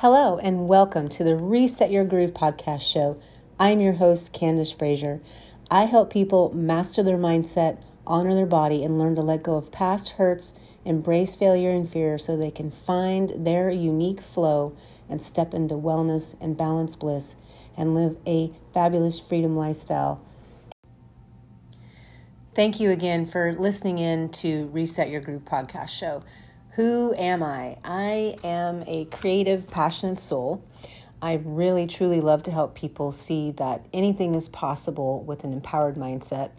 Hello, and welcome to the Reset Your Groove podcast show. I'm your host, Candace Frazier. I help people master their mindset, honor their body, and learn to let go of past hurts, embrace failure and fear so they can find their unique flow and step into wellness and balance bliss and live a fabulous freedom lifestyle. Thank you again for listening in to Reset Your Groove podcast show. Who am I? I am a creative, passionate soul. I really, truly love to help people see that anything is possible with an empowered mindset.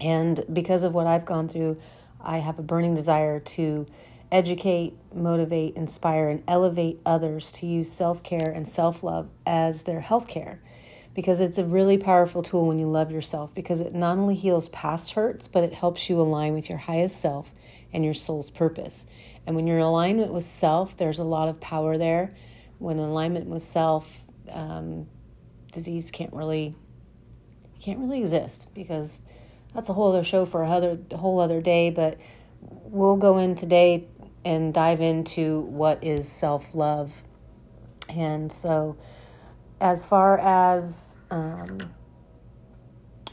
And because of what I've gone through, I have a burning desire to educate, motivate, inspire, and elevate others to use self care and self love as their health care. Because it's a really powerful tool when you love yourself, because it not only heals past hurts, but it helps you align with your highest self and your soul's purpose. And when you're in alignment with self, there's a lot of power there when in alignment with self, um, disease can't really can't really exist because that's a whole other show for a, other, whole other day. But we'll go in today and dive into what is self love. And so, as far as um,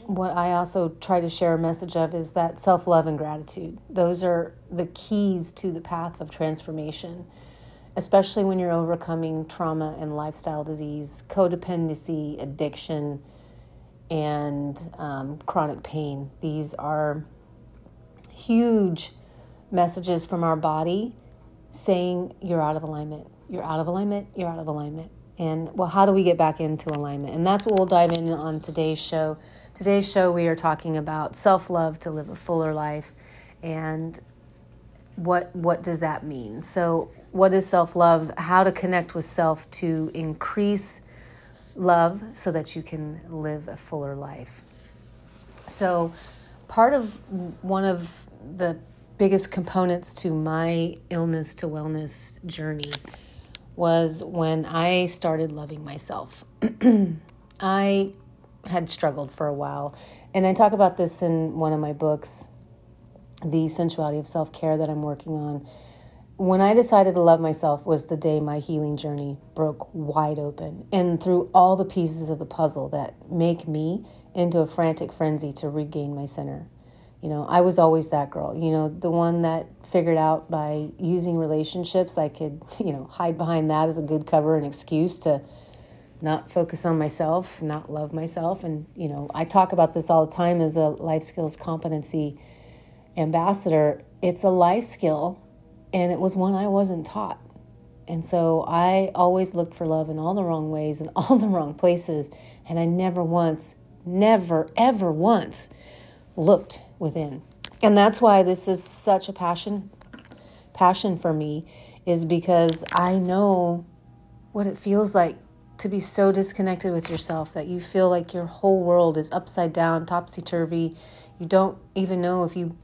what I also try to share a message of is that self love and gratitude. Those are the keys to the path of transformation especially when you're overcoming trauma and lifestyle disease, codependency, addiction, and um, chronic pain. These are huge messages from our body saying you're out of alignment. You're out of alignment. You're out of alignment. And well, how do we get back into alignment? And that's what we'll dive in on today's show. Today's show, we are talking about self love to live a fuller life. And what what does that mean? So, what is self love? How to connect with self to increase love so that you can live a fuller life. So, part of one of the biggest components to my illness to wellness journey was when I started loving myself. I had struggled for a while, and I talk about this in one of my books the sensuality of self care that I'm working on. When I decided to love myself was the day my healing journey broke wide open. And through all the pieces of the puzzle that make me into a frantic frenzy to regain my center. You know, I was always that girl, you know, the one that figured out by using relationships, I could, you know, hide behind that as a good cover and excuse to not focus on myself, not love myself. And, you know, I talk about this all the time as a life skills competency ambassador, it's a life skill and it was one I wasn't taught. And so I always looked for love in all the wrong ways and all the wrong places. And I never once, never, ever once looked within. And that's why this is such a passion passion for me is because I know what it feels like to be so disconnected with yourself that you feel like your whole world is upside down, topsy turvy. You don't even know if you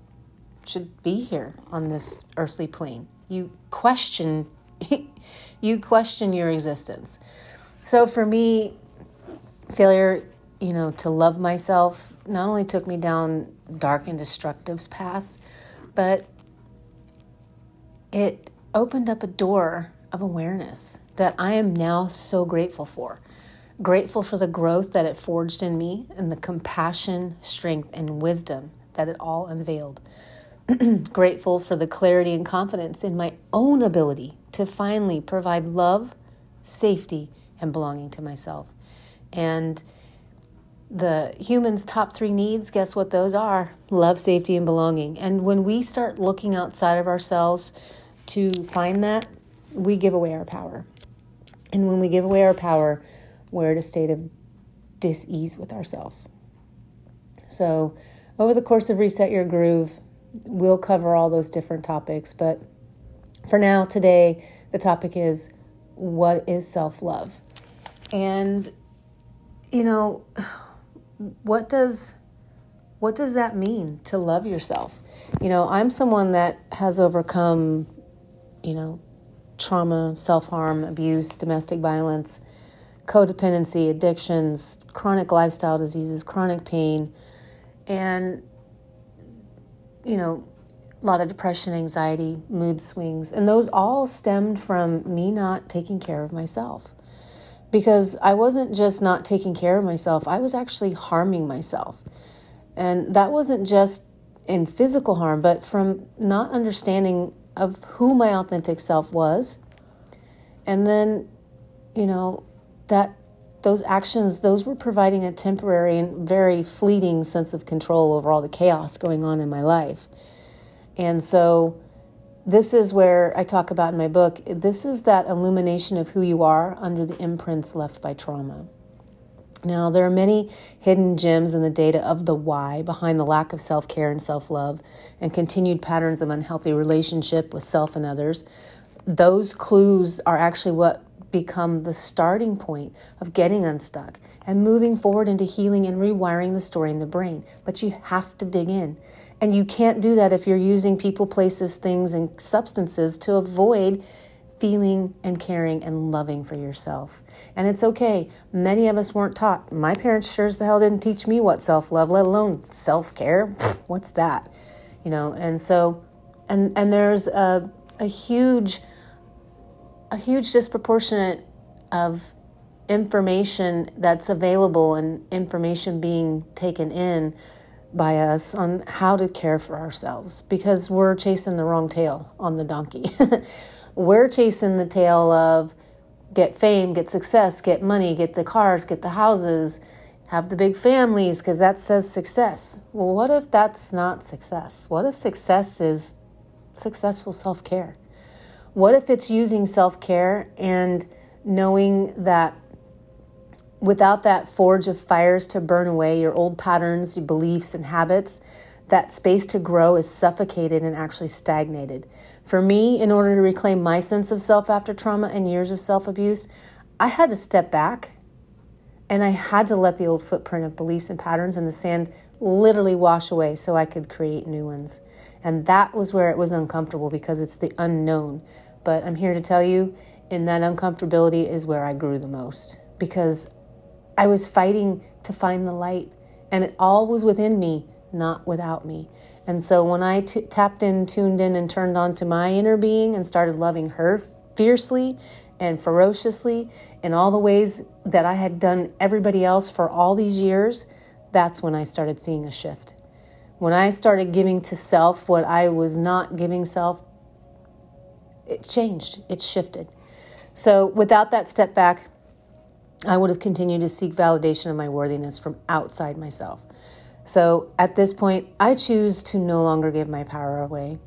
should be here on this earthly plane. You question you question your existence. So for me, failure, you know, to love myself not only took me down dark and destructive paths, but it opened up a door of awareness that I am now so grateful for. Grateful for the growth that it forged in me and the compassion, strength, and wisdom that it all unveiled. grateful for the clarity and confidence in my own ability to finally provide love, safety, and belonging to myself. And the human's top three needs, guess what those are? Love, safety, and belonging. And when we start looking outside of ourselves to find that, we give away our power. And when we give away our power, we're at a state of dis-ease with ourselves. So, over the course of Reset Your Groove, we'll cover all those different topics. But for now, today, the topic is what is self love? And, you know, what does what does that mean to love yourself? You know, I'm someone that has overcome, you know, trauma, self harm, abuse, domestic violence, codependency, addictions, chronic lifestyle diseases, chronic pain. And you know, a lot of depression, anxiety, mood swings, and those all stemmed from me not taking care of myself. Because I wasn't just not taking care of myself, I was actually harming myself. And that wasn't just in physical harm, but from not understanding of who my authentic self was. And then, you know, that those actions, those were providing a temporary and very fleeting sense of control over all the chaos going on in my life. And so, this is where I talk about in my book this is that illumination of who you are under the imprints left by trauma. Now, there are many hidden gems in the data of the why behind the lack of self care and self love and continued patterns of unhealthy relationship with self and others. Those clues are actually what become the starting point of getting unstuck and moving forward into healing and rewiring the story in the brain. But you have to dig in. And you can't do that if you're using people, places, things, and substances to avoid feeling and caring and loving for yourself. And it's okay. Many of us weren't taught. My parents sure as the hell didn't teach me what self love, let alone self care. What's that? You know, and so, and, and there's a, a huge a huge disproportionate of information that's available and information being taken in by us on how to care for ourselves because we're chasing the wrong tail on the donkey. we're chasing the tail of get fame, get success, get money, get the cars, get the houses, have the big families because that says success. Well, what if that's not success? What if success is successful self care? What if it's using self care and knowing that without that forge of fires to burn away your old patterns, your beliefs, and habits, that space to grow is suffocated and actually stagnated. For me, in order to reclaim my sense of self after trauma and years of self abuse, I had to step back and I had to let the old footprint of beliefs and patterns in the sand literally wash away so I could create new ones. And that was where it was uncomfortable because it's the unknown. But I'm here to tell you, in that uncomfortability is where I grew the most because I was fighting to find the light and it all was within me, not without me. And so when I t- tapped in, tuned in, and turned on to my inner being and started loving her fiercely and ferociously in all the ways that I had done everybody else for all these years, that's when I started seeing a shift. When I started giving to self what I was not giving self, it changed, it shifted. So without that step back, I would have continued to seek validation of my worthiness from outside myself. So at this point, I choose to no longer give my power away.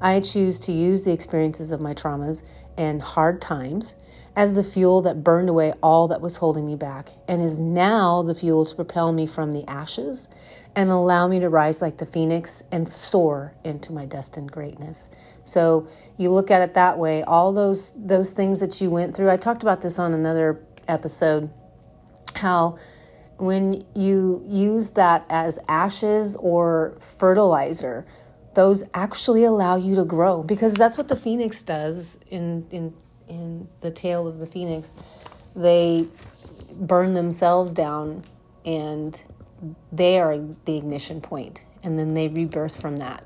I choose to use the experiences of my traumas and hard times as the fuel that burned away all that was holding me back and is now the fuel to propel me from the ashes and allow me to rise like the phoenix and soar into my destined greatness. So you look at it that way, all those those things that you went through. I talked about this on another episode how when you use that as ashes or fertilizer, those actually allow you to grow because that's what the phoenix does in in in the tale of the phoenix, they burn themselves down and they are the ignition point and then they rebirth from that.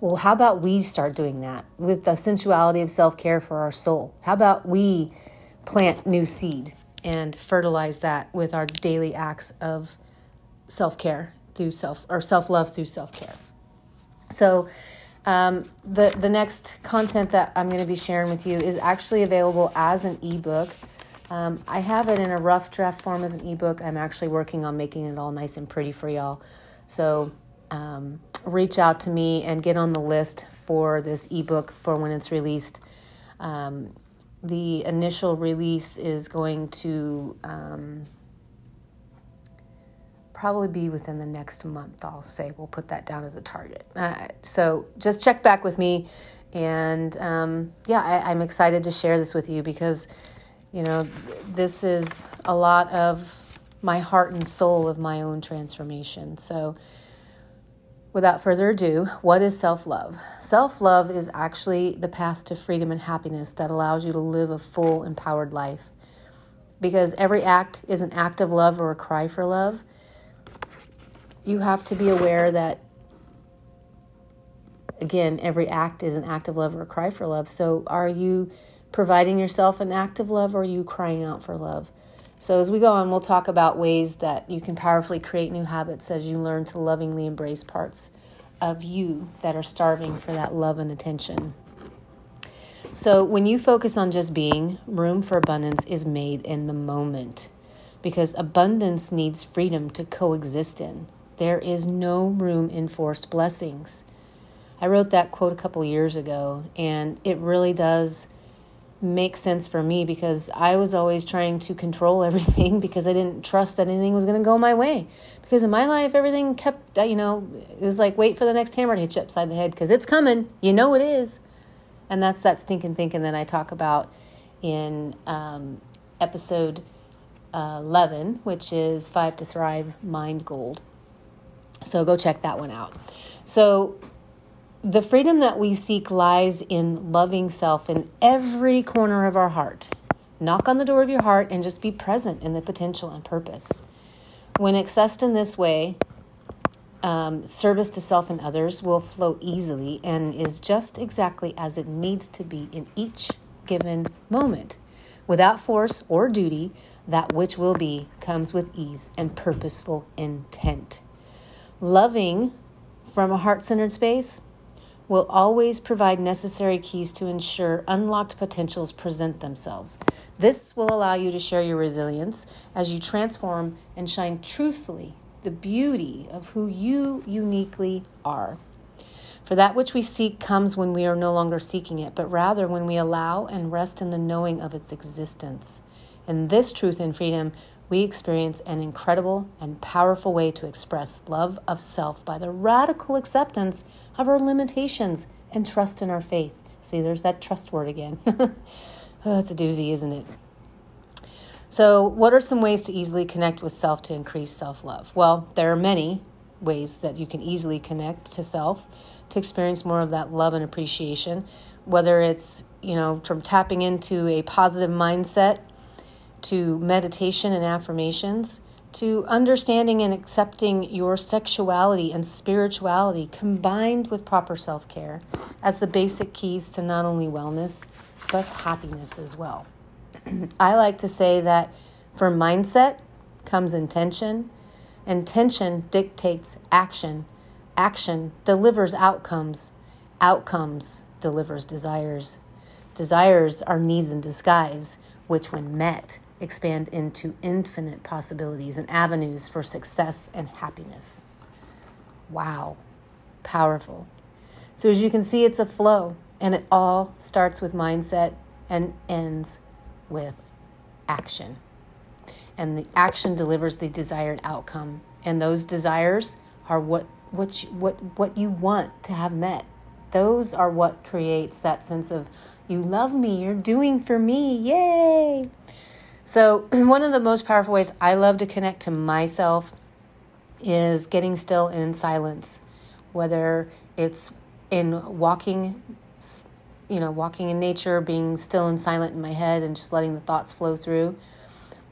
Well, how about we start doing that with the sensuality of self care for our soul? How about we plant new seed and fertilize that with our daily acts of self care through self or self love through self care? So, um, the, the next content that I'm going to be sharing with you is actually available as an ebook. Um, I have it in a rough draft form as an ebook. I'm actually working on making it all nice and pretty for y'all. So um, reach out to me and get on the list for this ebook for when it's released. Um, the initial release is going to um, probably be within the next month, I'll say. We'll put that down as a target. Uh, so just check back with me. And um, yeah, I, I'm excited to share this with you because, you know, this is a lot of my heart and soul of my own transformation. So, without further ado, what is self love? Self love is actually the path to freedom and happiness that allows you to live a full, empowered life. Because every act is an act of love or a cry for love you have to be aware that again, every act is an act of love or a cry for love. So are you providing yourself an act of love or are you crying out for love? So, as we go on, we'll talk about ways that you can powerfully create new habits as you learn to lovingly embrace parts of you that are starving for that love and attention. So, when you focus on just being, room for abundance is made in the moment because abundance needs freedom to coexist in. There is no room in forced blessings. I wrote that quote a couple years ago, and it really does make sense for me because I was always trying to control everything because I didn't trust that anything was going to go my way. Because in my life, everything kept, uh, you know, it was like wait for the next hammer to hit you upside the head because it's coming. You know it is. And that's that stinking thinking that I talk about in um, episode uh, 11, which is Five to Thrive Mind Gold. So go check that one out. So the freedom that we seek lies in loving self in every corner of our heart. Knock on the door of your heart and just be present in the potential and purpose. When accessed in this way, um, service to self and others will flow easily and is just exactly as it needs to be in each given moment. Without force or duty, that which will be comes with ease and purposeful intent. Loving from a heart centered space will always provide necessary keys to ensure unlocked potentials present themselves. This will allow you to share your resilience as you transform and shine truthfully the beauty of who you uniquely are. For that which we seek comes when we are no longer seeking it, but rather when we allow and rest in the knowing of its existence. In this truth and freedom, we experience an incredible and powerful way to express love of self by the radical acceptance of our limitations and trust in our faith. See, there's that trust word again. oh, that's a doozy, isn't it? So, what are some ways to easily connect with self to increase self love? Well, there are many ways that you can easily connect to self to experience more of that love and appreciation, whether it's, you know, from tapping into a positive mindset to meditation and affirmations, to understanding and accepting your sexuality and spirituality combined with proper self care as the basic keys to not only wellness, but happiness as well. I like to say that for mindset comes intention, intention dictates action, action delivers outcomes, outcomes delivers desires. Desires are needs in disguise, which, when met, expand into infinite possibilities and avenues for success and happiness. Wow, powerful. So, as you can see, it's a flow, and it all starts with mindset and ends with action. And the action delivers the desired outcome, and those desires are what what you, what what you want to have met. Those are what creates that sense of you love me, you're doing for me, yay! So, one of the most powerful ways I love to connect to myself is getting still in silence, whether it's in walking, you know, walking in nature, being still and silent in my head and just letting the thoughts flow through,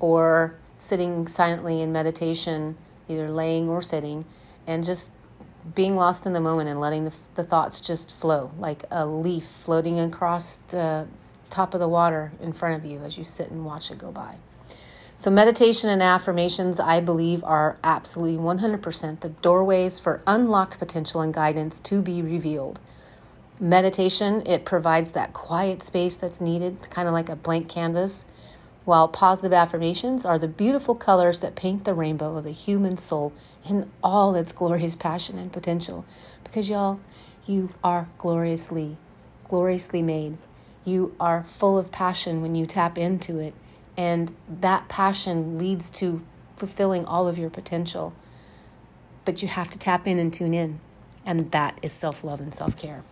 or sitting silently in meditation, either laying or sitting, and just being lost in the moment and letting the, the thoughts just flow like a leaf floating across the top of the water in front of you as you sit and watch it go by. So, meditation and affirmations, I believe, are absolutely 100% the doorways for unlocked potential and guidance to be revealed. Meditation, it provides that quiet space that's needed, kind of like a blank canvas, while positive affirmations are the beautiful colors that paint the rainbow of the human soul in all its glorious passion and potential. Because, y'all, you are gloriously, gloriously made. You are full of passion when you tap into it, and that passion leads to fulfilling all of your potential. But you have to tap in and tune in, and that is self love and self care.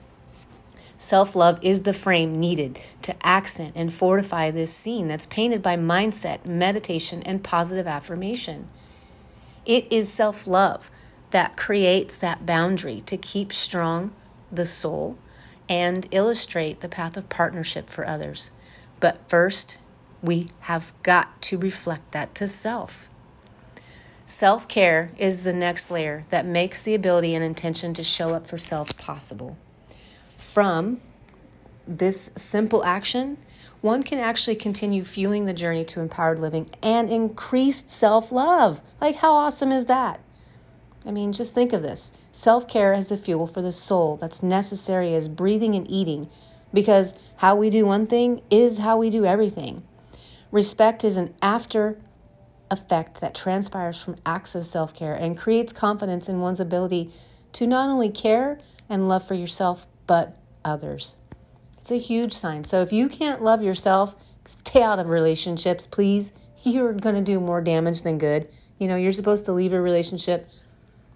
Self love is the frame needed to accent and fortify this scene that's painted by mindset, meditation, and positive affirmation. It is self love that creates that boundary to keep strong the soul and illustrate the path of partnership for others. But first, we have got to reflect that to self. Self care is the next layer that makes the ability and intention to show up for self possible. from this simple action, one can actually continue fueling the journey to empowered living and increased self love. Like, how awesome is that? I mean, just think of this self care as the fuel for the soul that's necessary as breathing and eating, because how we do one thing is how we do everything. Respect is an after effect that transpires from acts of self care and creates confidence in one's ability to not only care and love for yourself, but others. It's a huge sign. So if you can't love yourself, stay out of relationships, please. You're going to do more damage than good. You know, you're supposed to leave a relationship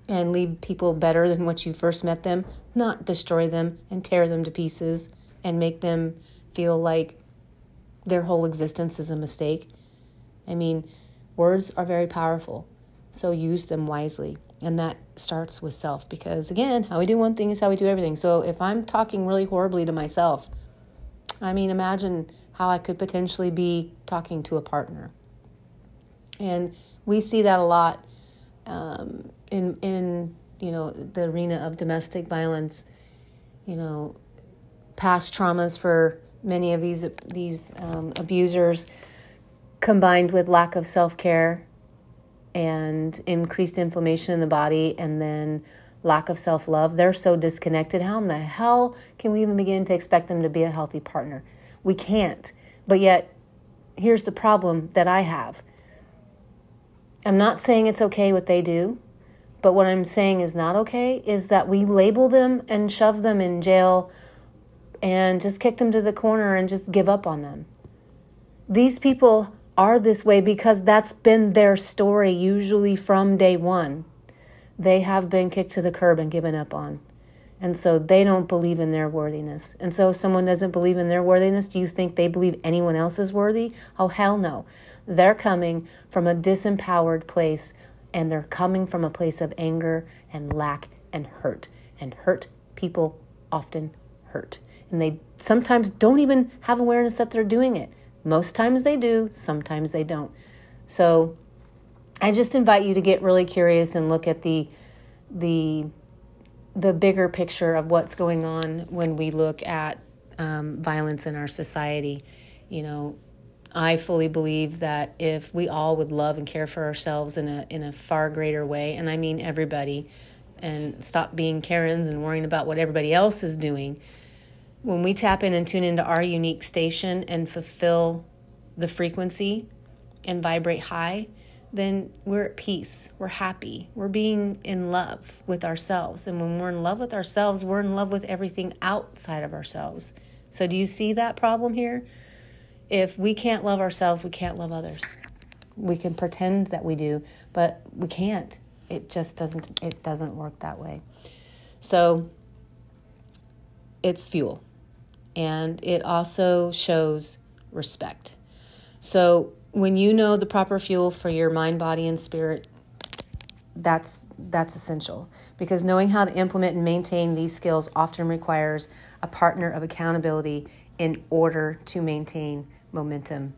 and leave people better than what you first met them, not destroy them and tear them to pieces and make them feel like their whole existence is a mistake. I mean, words are very powerful, so use them wisely. And that starts with self because, again, how we do one thing is how we do everything. So if I'm talking really horribly to myself, I mean, imagine how I could potentially be talking to a partner. And we see that a lot um, in in you know the arena of domestic violence, you know, past traumas for many of these these um, abusers, combined with lack of self care, and increased inflammation in the body, and then lack of self love. They're so disconnected. How in the hell can we even begin to expect them to be a healthy partner? We can't. But yet, here's the problem that I have. I'm not saying it's okay what they do. But what I'm saying is not okay is that we label them and shove them in jail and just kick them to the corner and just give up on them. These people are this way because that's been their story, usually from day one. They have been kicked to the curb and given up on. And so they don't believe in their worthiness. And so if someone doesn't believe in their worthiness, do you think they believe anyone else is worthy? Oh, hell no. They're coming from a disempowered place and they're coming from a place of anger and lack and hurt. And hurt people often hurt. And they sometimes don't even have awareness that they're doing it. Most times they do, sometimes they don't. So I just invite you to get really curious and look at the the the bigger picture of what's going on when we look at um, violence in our society. You know, I fully believe that if we all would love and care for ourselves in a in a far greater way, and I mean everybody, and stop being Karens and worrying about what everybody else is doing, when we tap in and tune into our unique station and fulfill the frequency and vibrate high, then we're at peace. We're happy. We're being in love with ourselves. And when we're in love with ourselves, we're in love with everything outside of ourselves. So, do you see that problem here? If we can't love ourselves, we can't love others. We can pretend that we do, but we can't. It just doesn't it doesn't work that way. So it's fuel. And it also shows respect. So when you know the proper fuel for your mind, body and spirit, that's that's essential because knowing how to implement and maintain these skills often requires a partner of accountability in order to maintain momentum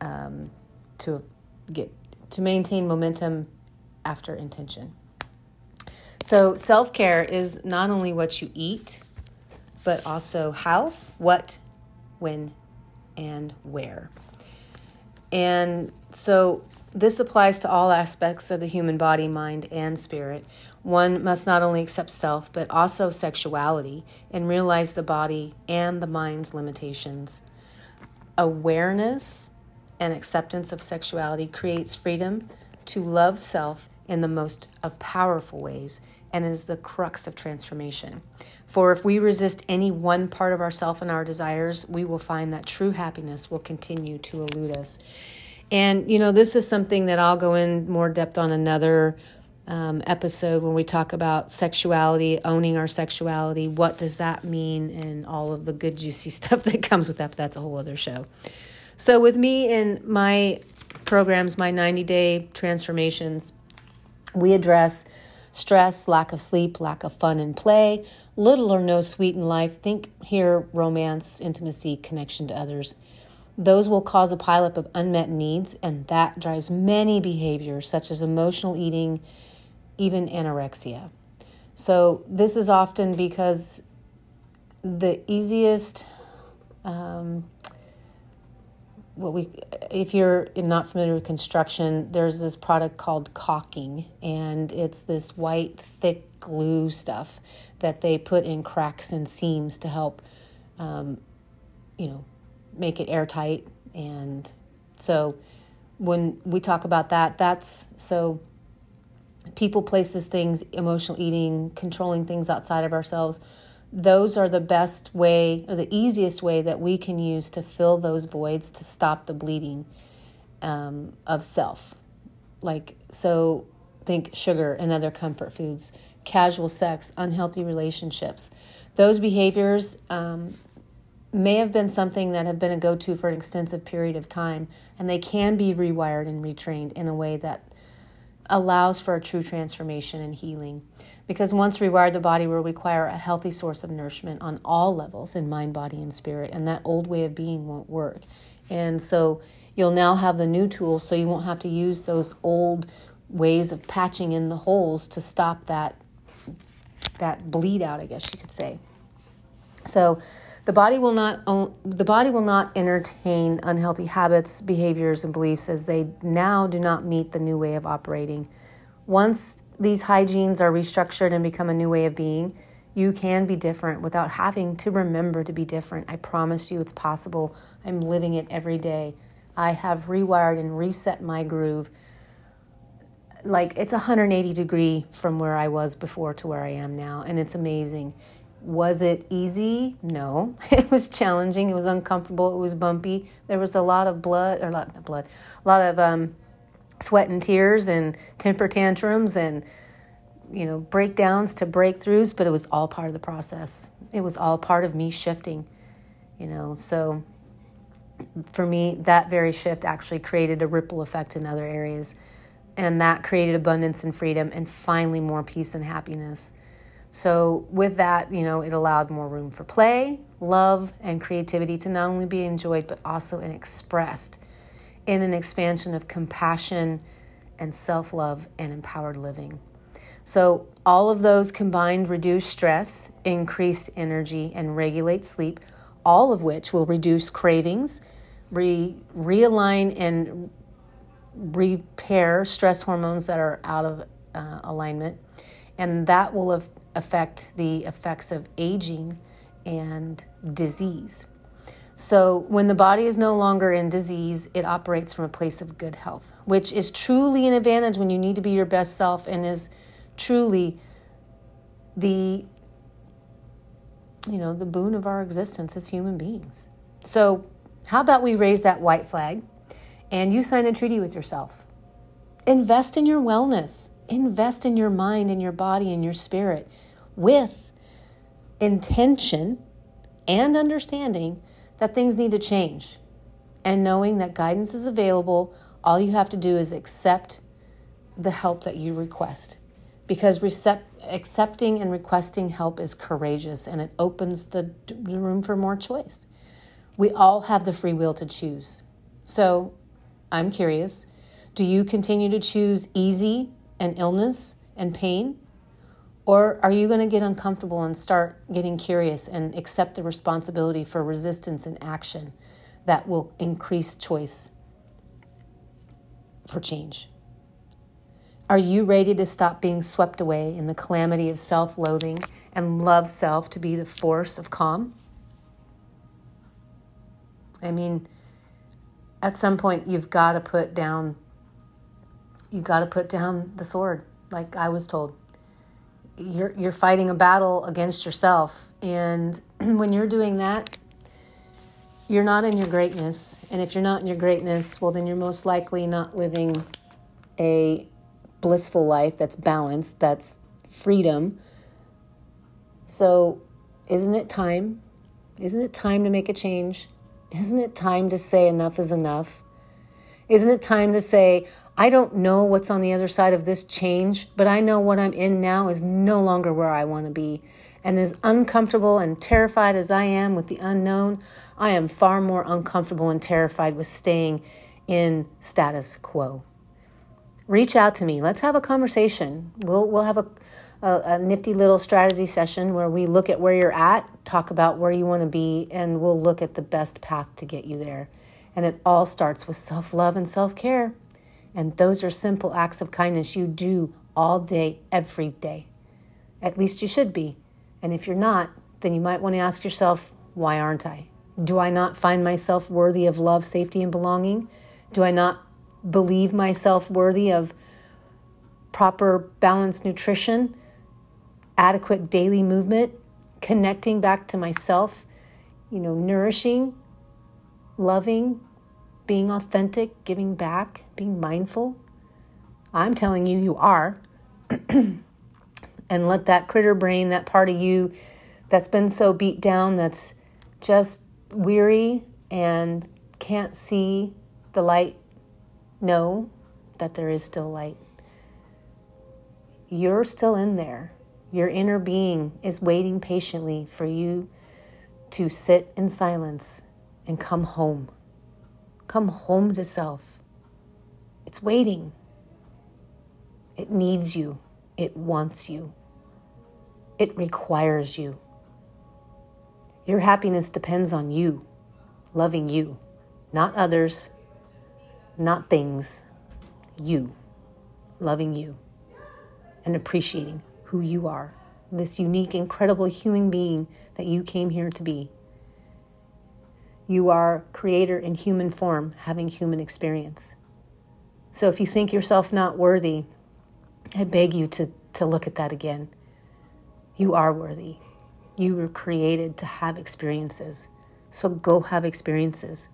um, to get to maintain momentum after intention. So self-care is not only what you eat, but also how, what, when, and where. And so this applies to all aspects of the human body, mind, and spirit. One must not only accept self, but also sexuality and realize the body and the mind's limitations awareness and acceptance of sexuality creates freedom to love self in the most of powerful ways and is the crux of transformation. For if we resist any one part of ourself and our desires, we will find that true happiness will continue to elude us. And you know, this is something that I'll go in more depth on another um, episode when we talk about sexuality, owning our sexuality. What does that mean, and all of the good, juicy stuff that comes with that. But that's a whole other show. So, with me in my programs, my 90 day transformations, we address stress, lack of sleep, lack of fun and play, little or no sweet in life. Think here romance, intimacy, connection to others. Those will cause a pileup of unmet needs, and that drives many behaviors such as emotional eating, even anorexia. So, this is often because the easiest um, what we if you're not familiar with construction there's this product called caulking and it's this white thick glue stuff that they put in cracks and seams to help um, you know make it airtight and so when we talk about that that's so people places things emotional eating controlling things outside of ourselves those are the best way or the easiest way that we can use to fill those voids to stop the bleeding um, of self. Like, so think sugar and other comfort foods, casual sex, unhealthy relationships. Those behaviors um, may have been something that have been a go to for an extensive period of time, and they can be rewired and retrained in a way that allows for a true transformation and healing. Because once rewired, the body will require a healthy source of nourishment on all levels in mind, body, and spirit, and that old way of being won't work. And so you'll now have the new tools, so you won't have to use those old ways of patching in the holes to stop that that bleed out, I guess you could say. So the body will not own, the body will not entertain unhealthy habits, behaviors, and beliefs as they now do not meet the new way of operating. Once these hygienes are restructured and become a new way of being, you can be different without having to remember to be different. I promise you it's possible. I'm living it every day. I have rewired and reset my groove. Like it's 180 degree from where I was before to where I am now, and it's amazing. Was it easy? No. It was challenging. It was uncomfortable. It was bumpy. There was a lot of blood, or not blood, a lot of um, sweat and tears and temper tantrums and you know breakdowns to breakthroughs. But it was all part of the process. It was all part of me shifting. You know, so for me, that very shift actually created a ripple effect in other areas. And that created abundance and freedom and finally more peace and happiness. So, with that, you know, it allowed more room for play, love, and creativity to not only be enjoyed, but also expressed in an expansion of compassion and self love and empowered living. So, all of those combined reduce stress, increased energy, and regulate sleep, all of which will reduce cravings, re- realign and repair stress hormones that are out of uh, alignment, and that will have affect the effects of aging and disease. So, when the body is no longer in disease, it operates from a place of good health, which is truly an advantage when you need to be your best self and is truly the you know, the boon of our existence as human beings. So, how about we raise that white flag and you sign a treaty with yourself? Invest in your wellness. Invest in your mind and your body and your spirit with intention and understanding that things need to change. And knowing that guidance is available, all you have to do is accept the help that you request. Because recept, accepting and requesting help is courageous and it opens the, the room for more choice. We all have the free will to choose. So I'm curious do you continue to choose easy and illness and pain? Or are you going to get uncomfortable and start getting curious and accept the responsibility for resistance and action that will increase choice for change? Are you ready to stop being swept away in the calamity of self loathing and love self to be the force of calm? I mean, at some point, you've got to put down. You got to put down the sword, like I was told you're you're fighting a battle against yourself. And when you're doing that you're not in your greatness. And if you're not in your greatness well then you're most likely not living a blissful life that's balanced that's freedom. So isn't it time? Isn't it time to make a change? Isn't it time to say enough is enough isn't it time to say I don't know what's on the other side of this change, but I know what I'm in now is no longer where I want to be. And as uncomfortable and terrified as I am with the unknown, I am far more uncomfortable and terrified with staying in status quo. Reach out to me. Let's have a conversation. We'll, we'll have a, a, a nifty little strategy session where we look at where you're at, talk about where you want to be, and we'll look at the best path to get you there. And it all starts with self love and self care. And those are simple acts of kindness you do all day, every day. At least you should be. And if you're not, then you might want to ask yourself, why aren't I? Do I not find myself worthy of love, safety, and belonging? Do I not believe myself worthy of proper balanced nutrition, adequate daily movement, connecting back to myself, you know, nourishing, loving, being authentic, giving back, being mindful? I'm telling you, you are. and let that critter brain, that part of you that's been so beat down, that's just weary and can't see the light, know that there is still light. You're still in there. Your inner being is waiting patiently for you to sit in silence and come home. Come home to self. It's waiting. It needs you. It wants you. It requires you. Your happiness depends on you, loving you, not others, not things, you, loving you, and appreciating who you are, this unique, incredible human being that you came here to be. You are creator in human form, having human experience. So if you think yourself not worthy, I beg you to, to look at that again. You are worthy. You were created to have experiences. So go have experiences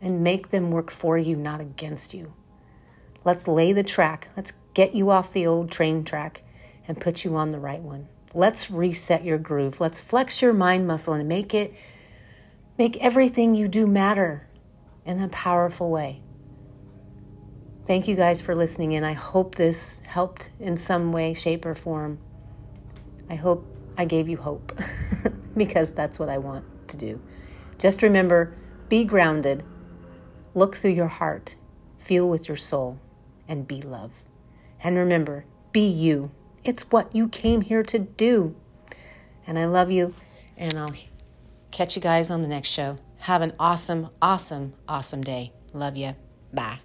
and make them work for you, not against you. Let's lay the track. Let's get you off the old train track and put you on the right one. Let's reset your groove. Let's flex your mind muscle and make it make everything you do matter in a powerful way. Thank you guys for listening and I hope this helped in some way, shape, or form. I hope I gave you hope because that's what I want to do. Just remember be grounded, look through your heart, feel with your soul, and be love. And remember, be you. It's what you came here to do. And I love you, and I'll catch you guys on the next show. Have an awesome, awesome, awesome day. Love you. Bye.